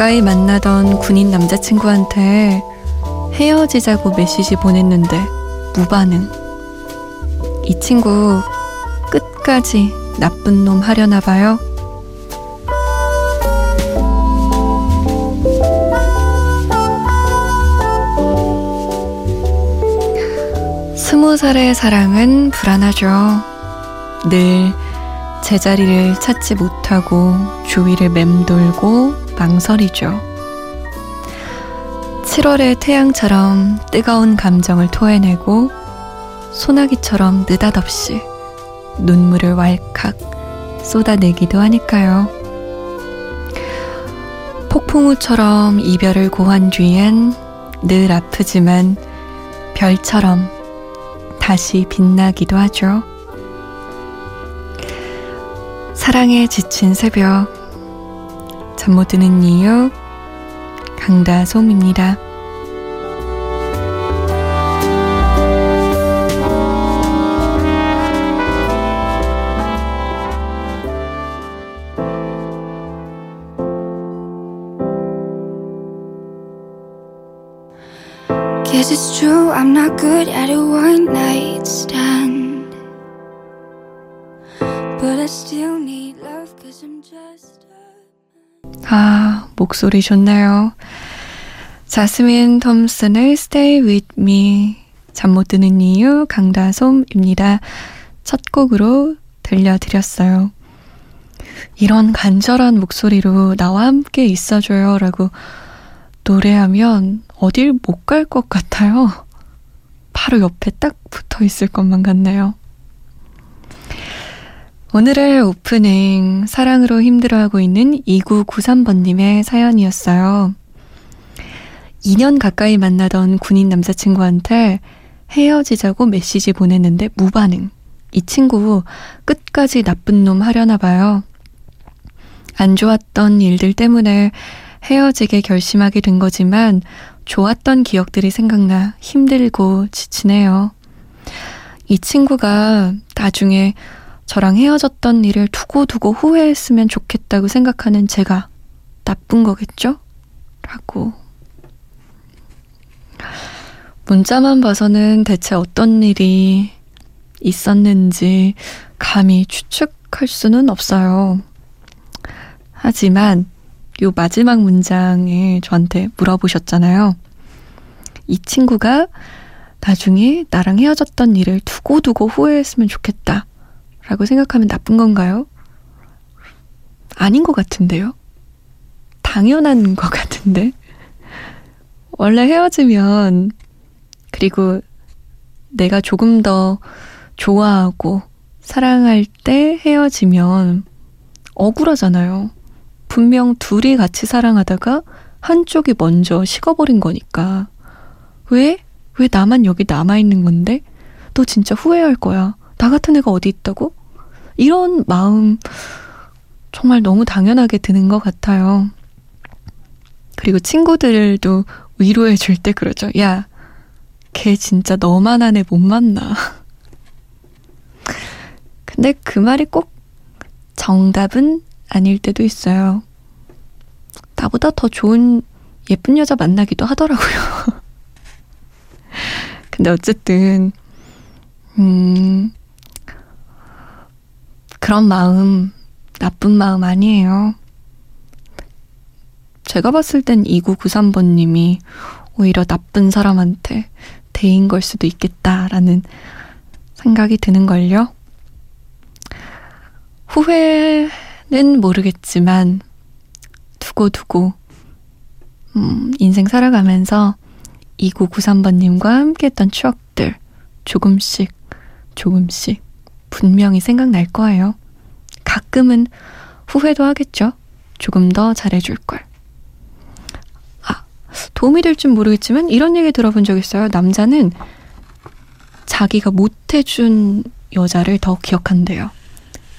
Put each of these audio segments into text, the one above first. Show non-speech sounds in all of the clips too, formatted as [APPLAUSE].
2년 가까이 만나던 군인 남자친구한테 헤어지자고 메시지 보냈는데 무반응. 이 친구 끝까지 나쁜 놈 하려나 봐요. 스무 살의 사랑은 불안하죠. 늘 제자리를 찾지 못하고 주위를 맴돌고 망설이죠. 7월의 태양처럼 뜨거운 감정을 토해내고 소나기처럼 느닷없이 눈물을 왈칵 쏟아내기도 하니까요. 폭풍우처럼 이별을 고한 뒤엔 늘 아프지만 별처럼 다시 빛나기도 하죠. 사랑에 지친 새벽 잠 못 드는 이유 강다솜입니다. Guess it's true, I'm not good at a one night stand. 아, 목소리 좋나요? 자스민 톰슨의 Stay With Me. 잠 못 드는 이유 강다솜입니다. 첫 곡으로 들려드렸어요. 이런 간절한 목소리로 나와 함께 있어줘요 라고 노래하면 어딜 못 갈 것 같아요. 바로 옆에 딱 붙어 있을 것만 같네요. 오늘의 오프닝 사랑으로 힘들어하고 있는 2993번님의 사연이었어요. 2년 가까이 만나던 군인 남자친구한테 헤어지자고 메시지 보냈는데 무반응. 이 친구 끝까지 나쁜 놈 하려나 봐요. 안 좋았던 일들 때문에 헤어지게 결심하게 된 거지만 좋았던 기억들이 생각나 힘들고 지치네요. 이 친구가 나중에 저랑 헤어졌던 일을 두고두고 후회했으면 좋겠다고 생각하는 제가 나쁜 거겠죠? 라고. 문자만 봐서는 대체 어떤 일이 있었는지 감히 추측할 수는 없어요. 하지만 요 마지막 문장에 저한테 물어보셨잖아요. 이 친구가 나중에 나랑 헤어졌던 일을 두고두고 후회했으면 좋겠다. 라고 생각하면 나쁜 건가요? 아닌 것 같은데요? 당연한 것 [LAUGHS] 같은데? 원래 헤어지면, 그리고 내가 조금 더 좋아하고 사랑할 때 헤어지면 억울하잖아요. 분명 둘이 같이 사랑하다가 한쪽이 먼저 식어버린 거니까. 왜? 왜 나만 여기 남아있는 건데? 너 진짜 후회할 거야. 나 같은 애가 어디 있다고? 이런 마음 정말 너무 당연하게 드는 것 같아요. 그리고 친구들도 위로해 줄 때 그러죠. 야, 걔 진짜 너만 한 애 못 만나. [LAUGHS] 근데 그 말이 꼭 정답은 아닐 때도 있어요. 나보다 더 좋은 예쁜 여자 만나기도 하더라고요. [LAUGHS] 근데 어쨌든, 음, 그런 마음, 나쁜 마음 아니에요. 제가 봤을 땐 2993번님이 오히려 나쁜 사람한테 대인 걸 수도 있겠다라는 생각이 드는걸요. 후회 는 모르겠지만 두고두고 음, 인생 살아가면서 2993번님과 함께 했던 추억들 조금씩 조금씩 분명히 생각날 거예요. 가끔은 후회도 하겠죠. 조금 더 잘해줄 걸. 아, 도움이 될줄 모르겠지만 이런 얘기 들어본 적 있어요. 남자는 자기가 못해준 여자를 더 기억한대요.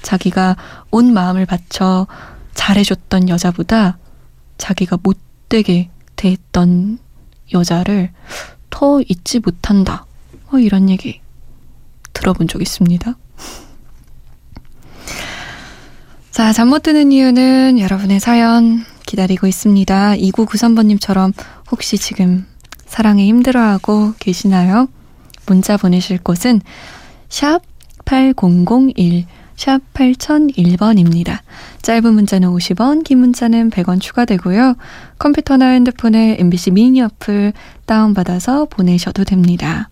자기가 온 마음을 바쳐 잘해줬던 여자보다 자기가 못되게 대했던 여자를 더 잊지 못한다. 뭐 이런 얘기 들어본 적 있습니다. 자, 잠 못 드는 이유는 여러분의 사연 기다리고 있습니다. 2993번님처럼 혹시 지금 사랑에 힘들어하고 계시나요? 문자 보내실 곳은 샵 8001, 샵 8001번입니다. 짧은 문자는 50원, 긴 문자는 100원 추가되고요. 컴퓨터나 핸드폰에 MBC 미니 어플 다운받아서 보내셔도 됩니다.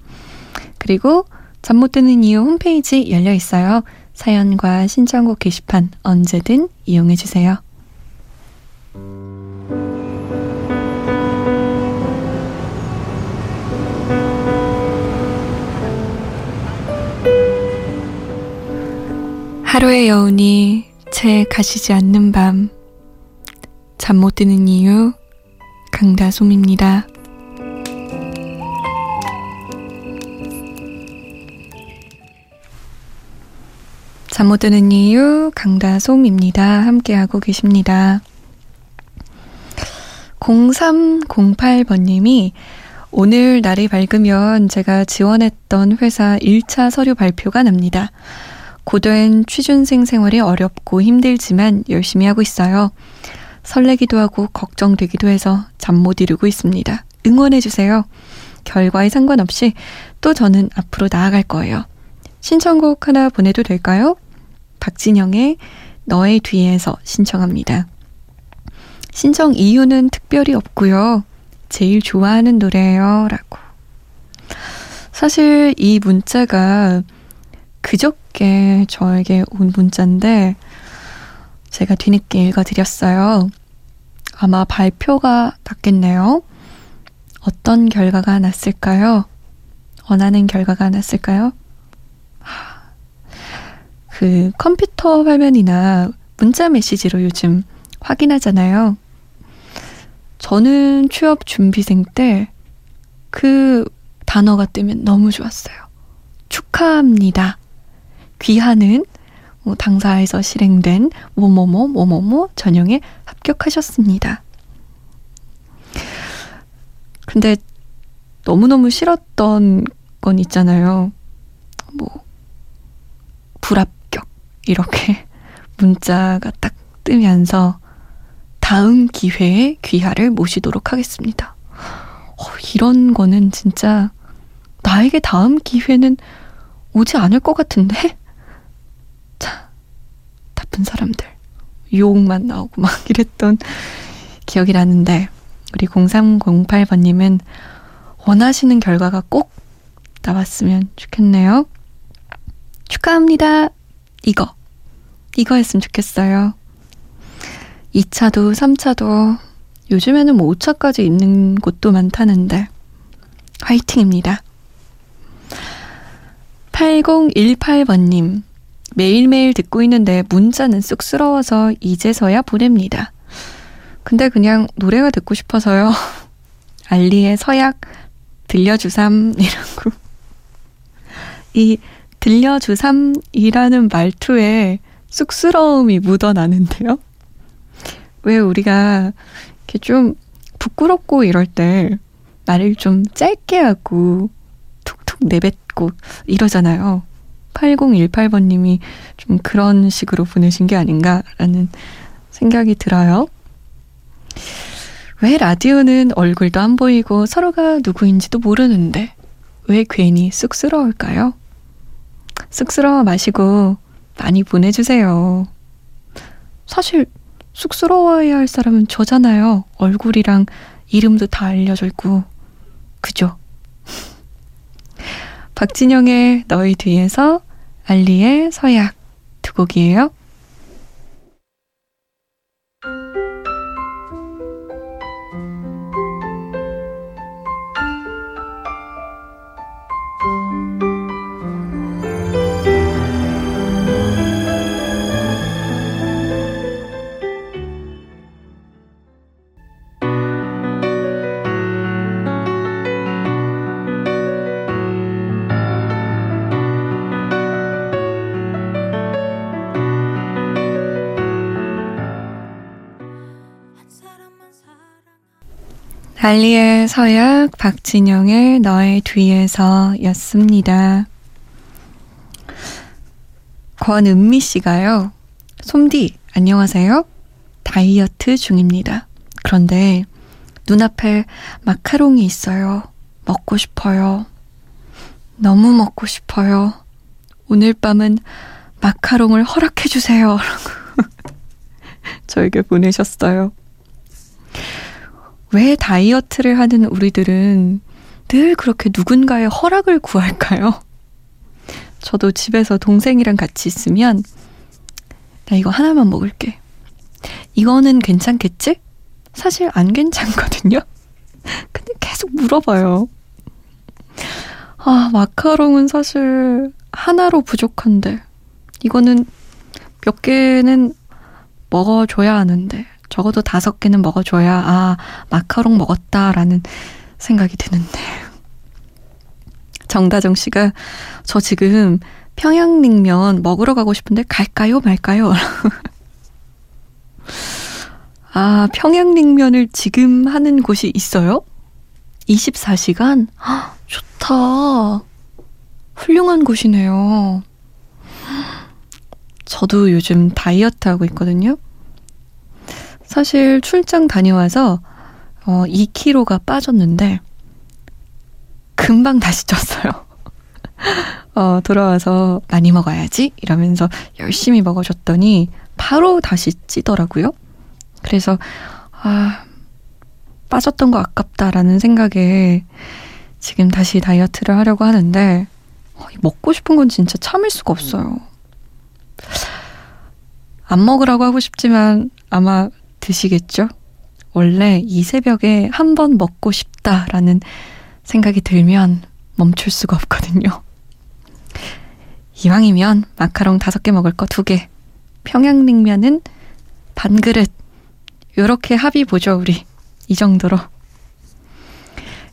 그리고 잠 못 드는 이유 홈페이지 열려 있어요. 사연과 신청곡 게시판 언제든 이용해 주세요. 하루의 여운이 채 가시지 않는 밤. 잠 못 드는 이유, 강다솜입니다. 잠 못 드는 이유, 강다솜입니다. 함께하고 계십니다. 0308번님이 오늘 날이 밝으면 제가 지원했던 회사 1차 서류 발표가 납니다. 고된 취준생 생활이 어렵고 힘들지만 열심히 하고 있어요. 설레기도 하고 걱정되기도 해서 잠 못 이루고 있습니다. 응원해주세요. 결과에 상관없이 또 저는 앞으로 나아갈 거예요. 신청곡 하나 보내도 될까요? 박진영의 너의 뒤에서 신청합니다. 신청 이유는 특별히 없고요. 제일 좋아하는 노래예요. 라고. 사실 이 문자가 그저께 저에게 온 문자인데 제가 뒤늦게 읽어드렸어요. 아마 발표가 났겠네요. 어떤 결과가 났을까요? 원하는 결과가 났을까요? 그 컴퓨터 화면이나 문자 메시지로 요즘 확인하잖아요. 저는 취업 준비생 때 그 단어가 뜨면 너무 좋았어요. 축하합니다. 귀하는 뭐 당사에서 실행된 뭐뭐뭐 뭐뭐뭐 전형에 합격하셨습니다. 근데 너무너무 싫었던 건 있잖아요. 뭐 불합격 이렇게 [LAUGHS] 문자가 딱 뜨면서 다음 기회에 귀하를 모시도록 하겠습니다. 어, 이런 거는 진짜 나에게 다음 기회는 오지 않을 것 같은데? 자, 나쁜 사람들. 욕만 나오고 [LAUGHS] 막 이랬던 기억이 나는데, 우리 0308번님은 원하시는 결과가 꼭 나왔으면 좋겠네요. 축하합니다. 이거. 이거 했으면 좋겠어요. 2차도 3차도 요즘에는 뭐 5차까지 있는 곳도 많다는데 화이팅입니다. 8018번님 매일매일 듣고 있는데 문자는 쑥스러워서 이제서야 보냅니다. 근데 그냥 노래가 듣고 싶어서요. [LAUGHS] 알리의 서약 들려주삼이라고 이 들려주삼이라는 말투에 쑥스러움이 묻어나는데요. 왜 우리가 이렇게 좀 부끄럽고 이럴 때 말을 좀 짧게 하고 툭툭 내뱉고 이러잖아요. 8018번님이 좀 그런 식으로 보내신 게 아닌가라는 생각이 들어요. 왜 라디오는 얼굴도 안 보이고 서로가 누구인지도 모르는데 왜 괜히 쑥스러울까요? 쑥스러워 마시고 많이 보내주세요. 사실 쑥스러워해야 할 사람은 저잖아요. 얼굴이랑 이름도 다 알려져 있고. 그죠? 박진영의 너희 뒤에서 알리의 서약 두 곡이에요. 달리의 서약, 박진영의 너의 뒤에서 였습니다. 권은미 씨가요. 솜디, 안녕하세요. 다이어트 중입니다. 그런데 눈앞에 마카롱이 있어요. 먹고 싶어요. 너무 먹고 싶어요. 오늘 밤은 마카롱을 허락해주세요. [LAUGHS] 저에게 보내셨어요. 왜 다이어트를 하는 우리들은 늘 그렇게 누군가의 허락을 구할까요? 저도 집에서 동생이랑 같이 있으면 나 이거 하나만 먹을게. 이거는 괜찮겠지? 사실 안 괜찮거든요. [LAUGHS] 근데 계속 물어봐요. 아, 마카롱은 사실 하나로 부족한데, 이거는 몇 개는 먹어줘야 하는데, 적어도 다섯 개는 먹어줘야, 아, 마카롱 먹었다라는 생각이 드는데. 정다정 씨가, 저 지금 평양냉면 먹으러 가고 싶은데 갈까요? 말까요? [LAUGHS] 아, 평양냉면을 지금 하는 곳이 있어요? 24시간? 헉, 좋다. 훌륭한 곳이네요. 저도 요즘 다이어트 하고 있거든요. 사실 출장 다녀와서 어, 2kg가 빠졌는데 금방 다시 쪘어요. [LAUGHS] 어, 돌아와서 많이 먹어야지 이러면서 열심히 먹어줬더니 바로 다시 찌더라고요. 그래서 아 빠졌던 거 아깝다라는 생각에 지금 다시 다이어트를 하려고 하는데 어, 먹고 싶은 건 진짜 참을 수가 없어요. 안 먹으라고 하고 싶지만 아마 드시겠죠? 원래 이 새벽에 한 번 먹고 싶다라는 생각이 들면 멈출 수가 없거든요. 이왕이면 마카롱 다섯 개 먹을 거 두 개, 평양냉면은 반 그릇, 요렇게 합의 보죠, 우리. 이 정도로.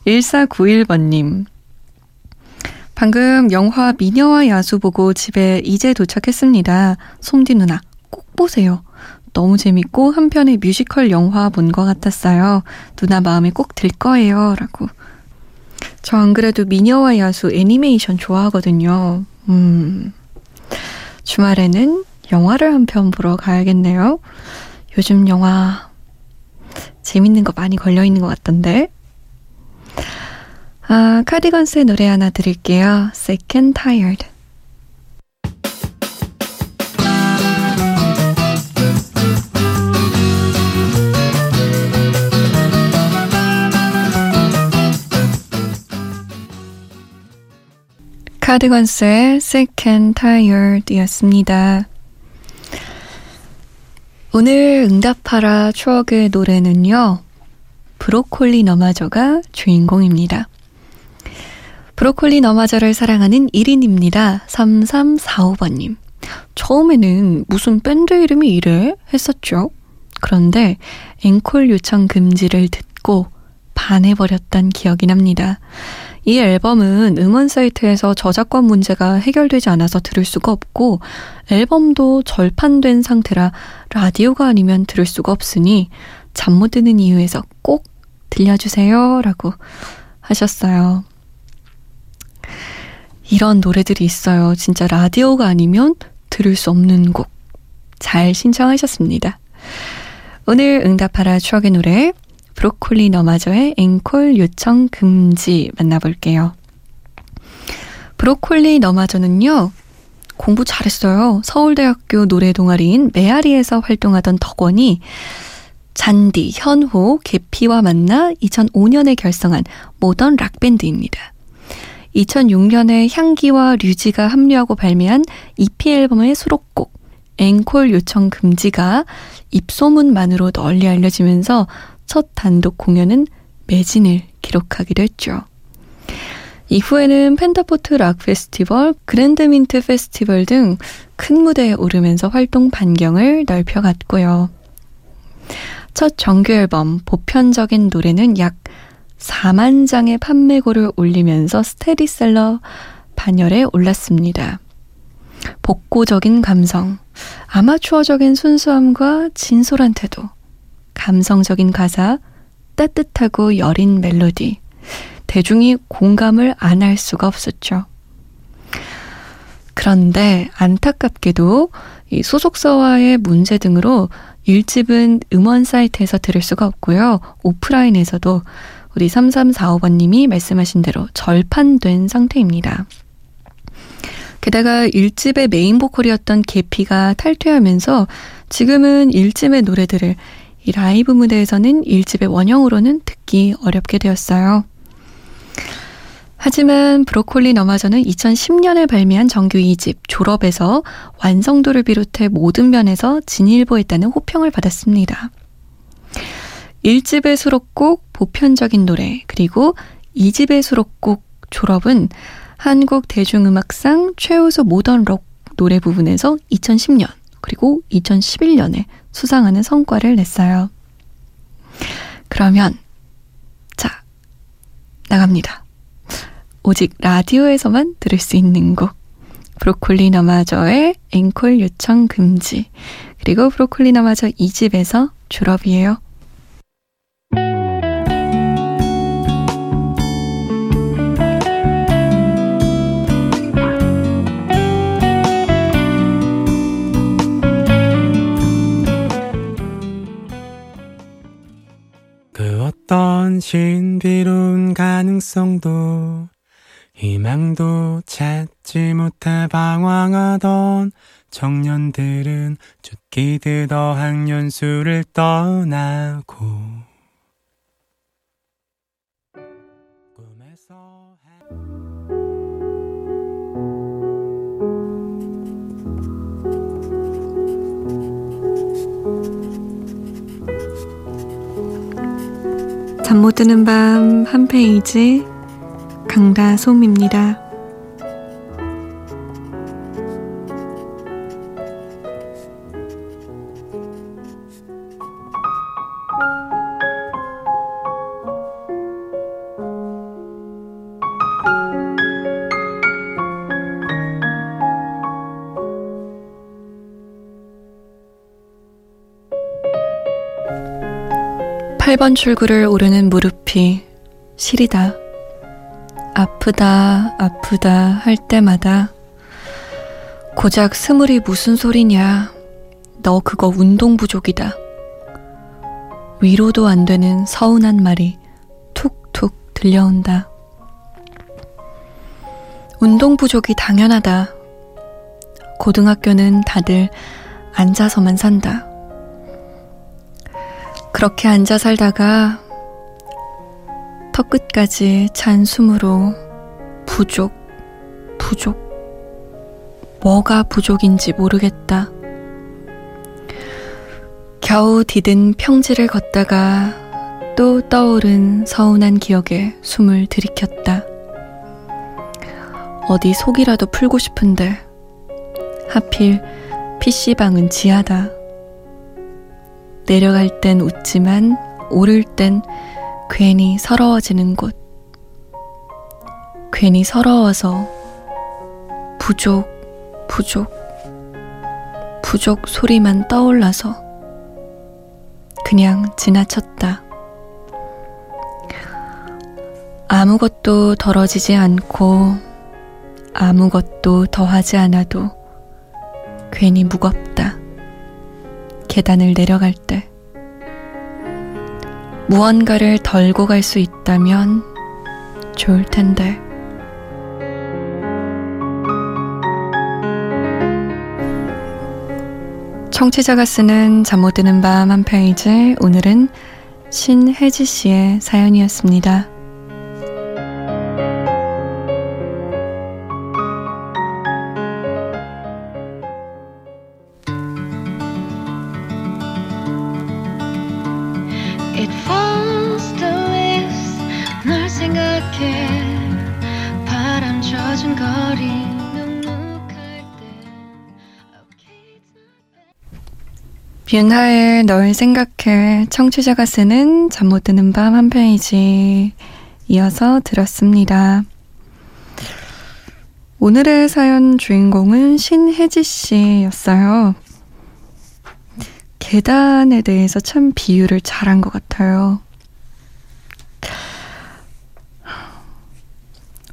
1491번님. 방금 영화 미녀와 야수 보고 집에 이제 도착했습니다. 솜디 누나, 꼭 보세요. 너무 재밌고 한편의 뮤지컬 영화 본 것 같았어요. 누나 마음에 꼭 들 거예요. 라고. 저 안 그래도 미녀와 야수 애니메이션 좋아하거든요. 음. 주말에는 영화를 한 편 보러 가야겠네요. 요즘 영화 재밌는 거 많이 걸려 있는 것 같던데. 아, 카디건스의 노래 하나 드릴게요. Sick and Tired. 카디건스의 Sick and Tired 였습니다. 오늘 응답하라 추억의 노래는요. 브로콜리 너마저가 주인공입니다. 브로콜리 너마저를 사랑하는 1인입니다. 3345번님. 처음에는 무슨 밴드 이름이 이래? 했었죠. 그런데 앵콜 요청 금지를 듣고 반해버렸던 기억이 납니다. 이 앨범은 음원 사이트에서 저작권 문제가 해결되지 않아서 들을 수가 없고 앨범도 절판된 상태라 라디오가 아니면 들을 수가 없으니 잠 못 드는 이유에서 꼭 들려주세요 라고 하셨어요. 이런 노래들이 있어요. 진짜 라디오가 아니면 들을 수 없는 곡. 잘 신청하셨습니다. 오늘 응답하라 추억의 노래 브로콜리 너마저의 앵콜 요청 금지 만나볼게요. 브로콜리 너마저는요, 공부 잘했어요. 서울대학교 노래 동아리인 메아리에서 활동하던 덕원이 잔디, 현호, 계피와 만나 2005년에 결성한 모던 락밴드입니다. 2006년에 향기와 류지가 합류하고 발매한 EP 앨범의 수록곡 앵콜 요청 금지가 입소문만으로 널리 알려지면서 첫 단독 공연은 매진을 기록하기도 했죠. 이후에는 펜타포트 락 페스티벌, 그랜드민트 페스티벌 등 큰 무대에 오르면서 활동 반경을 넓혀갔고요. 첫 정규 앨범 보편적인 노래는 약 4만 장의 판매고를 올리면서 스테디셀러 반열에 올랐습니다. 복고적인 감성, 아마추어적인 순수함과 진솔한 태도, 감성적인 가사, 따뜻하고 여린 멜로디, 대중이 공감을 안 할 수가 없었죠. 그런데 안타깝게도 이 소속사와의 문제 등으로 1집은 음원 사이트에서 들을 수가 없고요. 오프라인에서도 우리 3345번님이 말씀하신 대로 절판된 상태입니다. 게다가 1집의 메인 보컬이었던 계피가 탈퇴하면서 지금은 1집의 노래들을 이 라이브 무대에서는 1집의 원형으로는 듣기 어렵게 되었어요. 하지만 브로콜리 너마저는 2010년에 발매한 정규 2집 졸업에서 완성도를 비롯해 모든 면에서 진일보했다는 호평을 받았습니다. 1집의 수록곡 보편적인 노래 그리고 2집의 수록곡 졸업은 한국 대중음악상 최우수 모던 록 노래 부분에서 2010년 그리고 2011년에 수상하는 성과를 냈어요. 그러면 자 나갑니다. 오직 라디오에서만 들을 수 있는 곡 브로콜리 너마저의 앵콜 요청 금지 그리고 브로콜리 너마저 2집에서 졸업이에요. 신비로운 가능성도 희망도 찾지 못해 방황하던 청년들은 죽기듯 어학연수를 떠나고 잠 못 드는 밤 한 페이지 강다솜입니다. (8번) 출구를 오르는 무릎이 시리다. 아프다, 아프다 할 때마다 고작 스물이 무슨 소리냐. 너 그거 운동 부족이다. 위로도 안 되는 서운한 말이 툭툭 들려온다. 운동 부족이 당연하다. 고등학교는 다들 앉아서만 산다. 그렇게 앉아 살다가 턱 끝까지 찬 숨으로 부족, 부족. 뭐가 부족인지 모르겠다. 겨우 디든 평지를 걷다가 또 떠오른 서운한 기억에 숨을 들이켰다. 어디 속이라도 풀고 싶은데 하필 PC방은 지하다. 내려갈 땐 웃지만 오를 땐 괜히 서러워지는 곳. 괜히 서러워서 부족, 부족, 부족 소리만 떠올라서 그냥 지나쳤다. 아무것도 덜어지지 않고 아무것도 더하지 않아도 괜히 무겁다. 계단을 내려갈 때. 무언가를 덜고 갈 수 있다면 좋을 텐데. 청취자가 쓰는 잠 못 드는 밤 한 페이지 오늘은 신혜지 씨의 사연이었습니다. 윤하의 널 생각해 청취자가 쓰는 잠 못 드는 밤 한 페이지 이어서 들었습니다. 오늘의 사연 주인공은 신혜지 씨였어요. 계단에 대해서 참 비유를 잘한 것 같아요.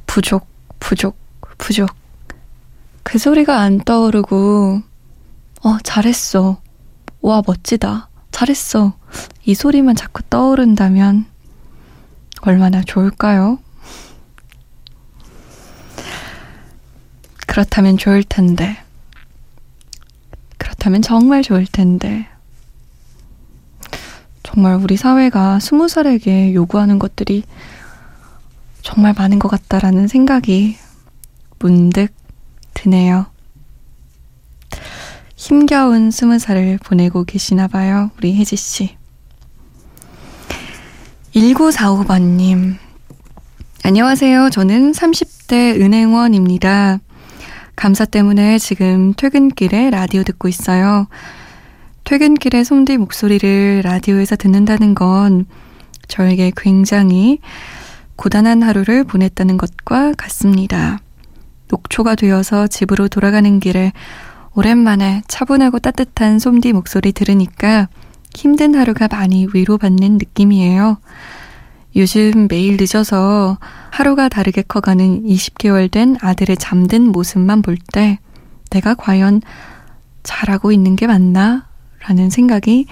부족, 부족, 부족. 그 소리가 안 떠오르고, 어, 잘했어. 와, 멋지다. 잘했어. 이 소리만 자꾸 떠오른다면 얼마나 좋을까요? 그렇다면 좋을 텐데. 그렇다면 정말 좋을 텐데. 정말 우리 사회가 스무 살에게 요구하는 것들이 정말 많은 것 같다라는 생각이 문득 드네요. 힘겨운 스무 살을 보내고 계시나 봐요, 우리 혜지 씨. 1945번님. 안녕하세요. 저는 30대 은행원입니다. 감사 때문에 지금 퇴근길에 라디오 듣고 있어요. 퇴근길에 솜디 목소리를 라디오에서 듣는다는 건 저에게 굉장히 고단한 하루를 보냈다는 것과 같습니다. 녹초가 되어서 집으로 돌아가는 길에 오랜만에 차분하고 따뜻한 솜디 목소리 들으니까 힘든 하루가 많이 위로받는 느낌이에요. 요즘 매일 늦어서 하루가 다르게 커가는 20개월 된 아들의 잠든 모습만 볼 때 내가 과연 잘하고 있는 게 맞나? 라는 생각이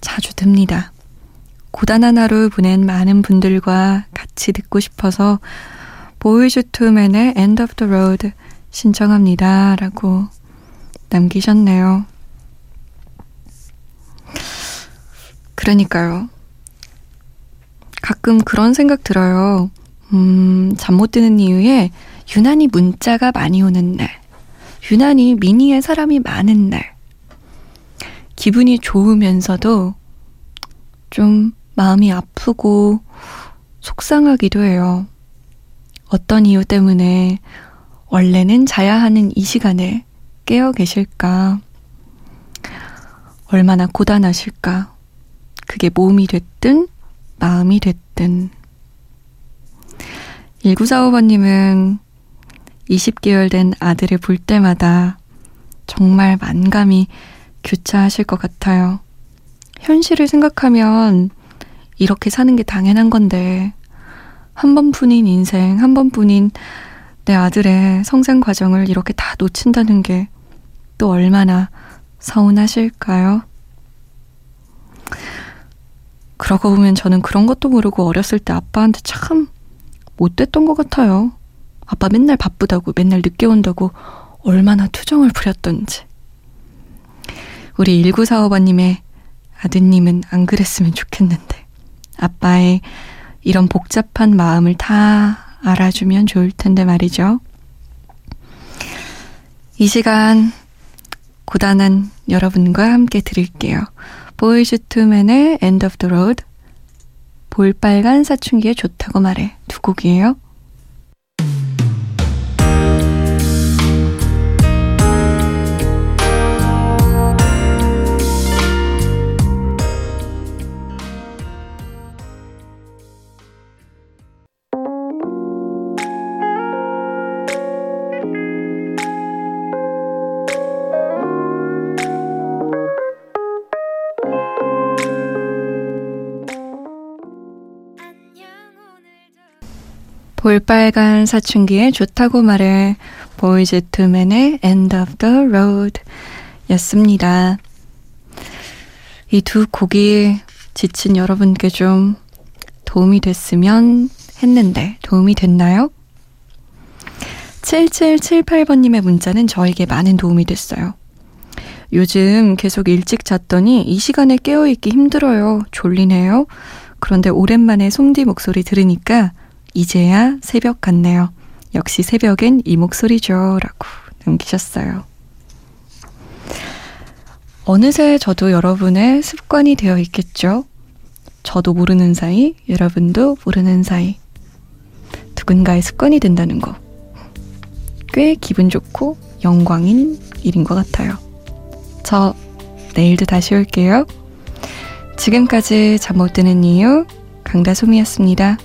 자주 듭니다. 고단한 하루 보낸 많은 분들과 같이 듣고 싶어서 보이즈 투맨의 End of the Road 신청합니다. 라고 남기셨네요. 그러니까요. 가끔 그런 생각 들어요. 음, 잠 못 드는 이유에 유난히 문자가 많이 오는 날, 유난히 미니에 사람이 많은 날, 기분이 좋으면서도 좀 마음이 아프고 속상하기도 해요. 어떤 이유 때문에 원래는 자야 하는 이 시간에 깨어 계실까? 얼마나 고단하실까? 그게 몸이 됐든 마음이 됐든. 1945번님은 20개월 된 아들을 볼 때마다 정말 만감이 교차하실 것 같아요. 현실을 생각하면 이렇게 사는 게 당연한 건데, 한 번뿐인 인생, 한 번뿐인 내 아들의 성장 과정을 이렇게 다 놓친다는 게 또 얼마나 서운하실까요? 그러고 보면 저는 그런 것도 모르고 어렸을 때 아빠한테 참 못됐던 것 같아요. 아빠 맨날 바쁘다고, 맨날 늦게 온다고 얼마나 투정을 부렸던지. 우리 1945번님의 아드님은 안 그랬으면 좋겠는데. 아빠의 이런 복잡한 마음을 다 알아주면 좋을 텐데 말이죠. 이 시간 고단한 여러분과 함께 들을게요. 보이즈 투맨의 End of the Road 볼빨간 사춘기에 좋다고 말해 두 곡이에요. 볼빨간 사춘기에 좋다고 말해 보이즈 투맨의 End of the Road 였습니다. 이 두 곡이 지친 여러분께 좀 도움이 됐으면 했는데 도움이 됐나요? 7778번님의 문자는 저에게 많은 도움이 됐어요. 요즘 계속 일찍 잤더니 이 시간에 깨어있기 힘들어요. 졸리네요. 그런데 오랜만에 솜디 목소리 들으니까 이제야 새벽 같네요. 역시 새벽엔 이 목소리죠. 라고 남기셨어요. 어느새 저도 여러분의 습관이 되어 있겠죠? 저도 모르는 사이, 여러분도 모르는 사이. 누군가의 습관이 된다는 거. 꽤 기분 좋고 영광인 일인 것 같아요. 저 내일도 다시 올게요. 지금까지 잠 못 드는 이유 강다솜이었습니다.